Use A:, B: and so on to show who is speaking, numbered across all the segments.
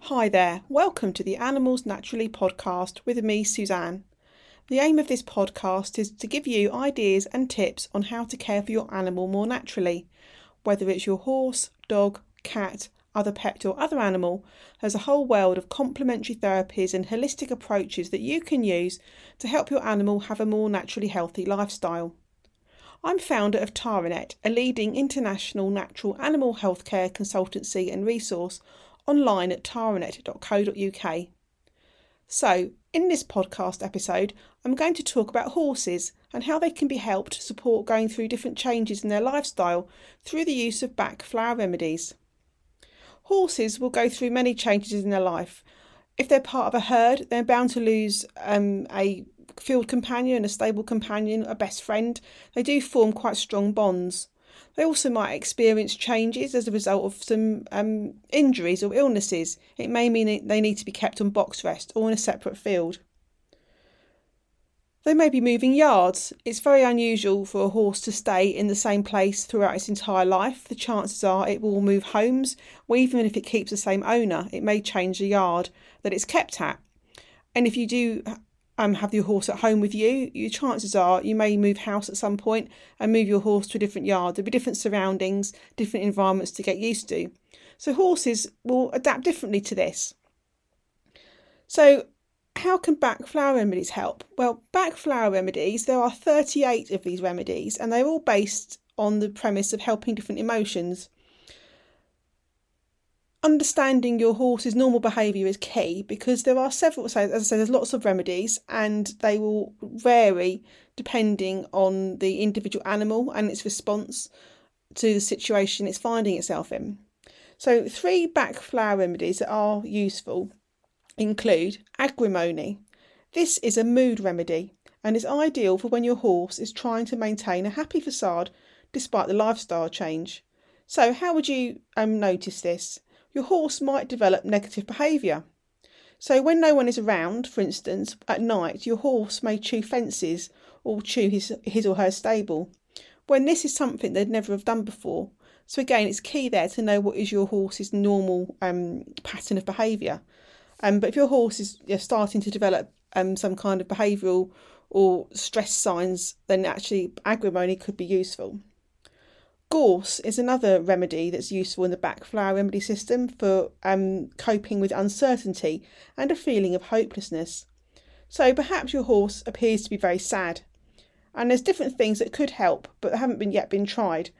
A: Hi there, welcome to the Animals Naturally podcast with me, Suzanne. The aim of this podcast is to give you ideas and tips on how to care for your animal more naturally, whether it's your horse, dog, cat, other pet, or other animal. There's a whole world of complementary therapies and holistic approaches that you can use to help your animal have a more naturally healthy lifestyle. I'm founder of Taranet, a leading international natural animal healthcare consultancy and resource online at taranet.co.uk. So, in this podcast episode, I'm going to talk about horses and how they can be helped to support going through different changes in their lifestyle through the use of Bach flower remedies. Horses will go through many changes in their life. If they're part of a herd, they're bound to lose um, a field companion, a stable companion, a best friend. They do form quite strong bonds. They also might experience changes as a result of some um, injuries or illnesses. It may mean they need to be kept on box rest or in a separate field. They may be moving yards. It's very unusual for a horse to stay in the same place throughout its entire life. The chances are it will move homes, or even if it keeps the same owner, it may change the yard that it's kept at. And if you do um, have your horse at home with you, your chances are you may move house at some point and move your horse to a different yard. There'll be different surroundings, different environments to get used to. So horses will adapt differently to this. So how can Bach flower remedies help? Well, Bach flower remedies, there are 38 of these remedies and they're all based on the premise of helping different emotions understanding your horse's normal behaviour is key because there are several so as I said there's lots of remedies and they will vary depending on the individual animal and its response to the situation it's finding itself in. So three Bach flower remedies that are useful include agrimony. This is a mood remedy and is ideal for when your horse is trying to maintain a happy facade despite the lifestyle change. So how would you um, notice this? Your horse might develop negative behaviour. So, when no one is around, for instance, at night, your horse may chew fences or chew his, his or her stable, when this is something they'd never have done before. So, again, it's key there to know what is your horse's normal um, pattern of behaviour. Um, but if your horse is you're starting to develop um, some kind of behavioural or stress signs, then actually agrimony could be useful. Gorse is another remedy that's useful in the Bach flower remedy system for um, coping with uncertainty and a feeling of hopelessness. So perhaps your horse appears to be very sad, and there's different things that could help but haven't been yet been tried.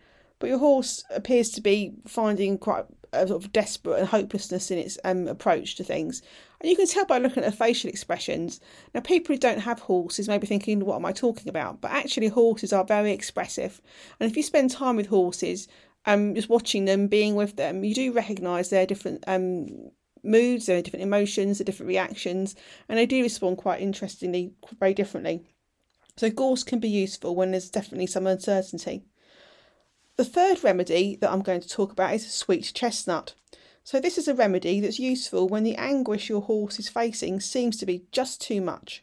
A: But your horse appears to be finding quite a sort of desperate and hopelessness in its um, approach to things. And you can tell by looking at the facial expressions. Now, people who don't have horses may be thinking, what am I talking about? But actually, horses are very expressive. And if you spend time with horses, um, just watching them, being with them, you do recognise their different um, moods, their different emotions, their different reactions, and they do respond quite interestingly, very differently. So, gorse can be useful when there's definitely some uncertainty. The third remedy that I'm going to talk about is sweet chestnut. So, this is a remedy that's useful when the anguish your horse is facing seems to be just too much.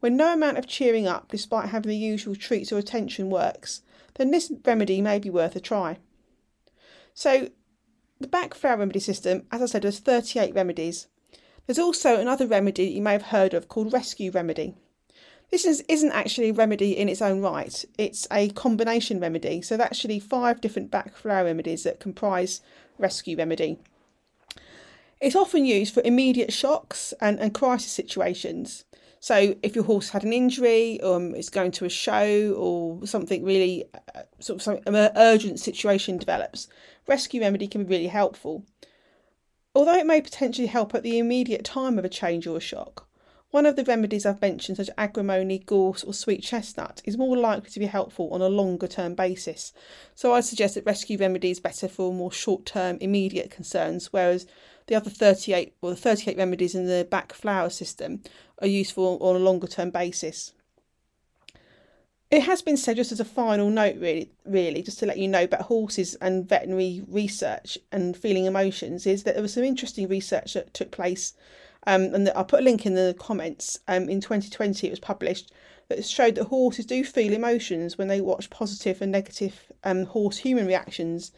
A: When no amount of cheering up, despite having the usual treats or attention, works, then this remedy may be worth a try. So, the Bach flower remedy system, as I said, has 38 remedies. There's also another remedy that you may have heard of called rescue remedy. This is, isn't actually a remedy in its own right, it's a combination remedy. So, there's actually five different Bach flower remedies that comprise rescue remedy. It's often used for immediate shocks and, and crisis situations. So, if your horse had an injury, um, it's going to a show, or something really uh, sort of some urgent situation develops, rescue remedy can be really helpful. Although it may potentially help at the immediate time of a change or a shock, one of the remedies I've mentioned, such as agrimony, gorse, or sweet chestnut, is more likely to be helpful on a longer term basis. So I'd suggest that rescue remedy is better for more short term, immediate concerns, whereas the other 38 or the 38 remedies in the Bach flower system are useful on a longer term basis. It has been said just as a final note, really, really, just to let you know about horses and veterinary research and feeling emotions, is that there was some interesting research that took place um, and I'll put a link in the comments. Um, in 2020, it was published that showed that horses do feel emotions when they watch positive and negative um, horse human reactions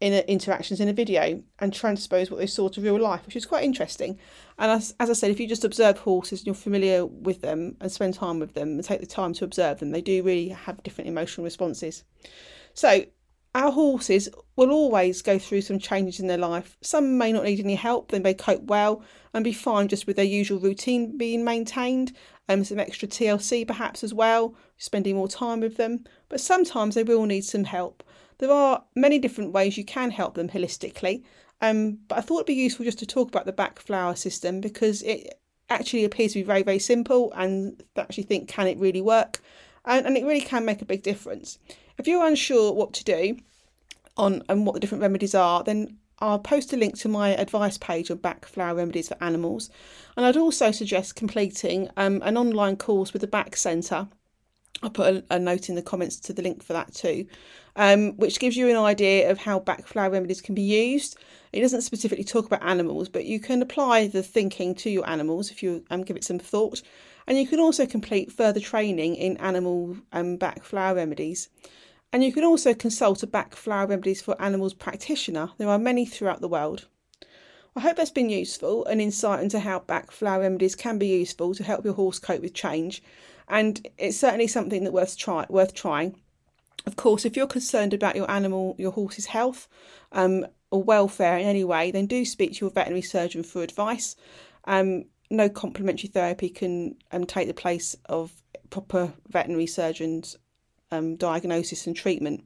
A: in a, interactions in a video and transpose what they saw to real life, which is quite interesting. And as, as I said, if you just observe horses and you're familiar with them and spend time with them and take the time to observe them, they do really have different emotional responses. So our horses will always go through some changes in their life. Some may not need any help, they may cope well and be fine just with their usual routine being maintained, um, some extra TLC perhaps as well, spending more time with them. But sometimes they will need some help. There are many different ways you can help them holistically, um, but I thought it'd be useful just to talk about the Bach flower system because it actually appears to be very, very simple and actually think, can it really work? And, and it really can make a big difference. If you're unsure what to do on and what the different remedies are, then I'll post a link to my advice page on Bach flower remedies for animals. And I'd also suggest completing um, an online course with the Bach Centre I'll put a, a, note in the comments to the link for that too, um, which gives you an idea of how Bach flower remedies can be used. It doesn't specifically talk about animals, but you can apply the thinking to your animals if you um, give it some thought. And you can also complete further training in animal um, Bach flower remedies. And you can also consult a Bach flower remedies for animals practitioner. There are many throughout the world. I hope that's been useful, an insight into how Bach flower remedies can be useful to help your horse cope with change and it's certainly something that worth try worth trying. Of course, if you're concerned about your animal, your horse's health um, or welfare in any way, then do speak to your veterinary surgeon for advice. Um, no complementary therapy can um, take the place of proper veterinary surgeon's um, diagnosis and treatment.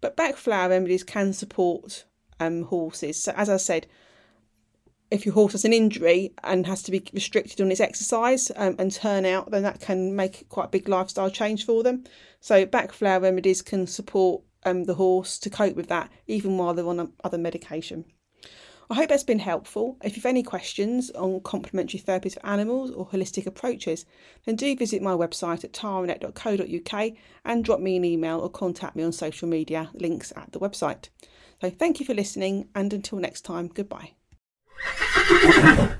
A: But Bach flower remedies can support um, horses. So, as I said, if your horse has an injury and has to be restricted on its exercise um, and turnout, then that can make quite a big lifestyle change for them. So Bach remedies can support um, the horse to cope with that, even while they're on other medication. I hope that's been helpful. If you've any questions on complementary therapies for animals or holistic approaches, then do visit my website at taranet.co.uk and drop me an email or contact me on social media, links at the website. So thank you for listening, and until next time, goodbye. どうしたの?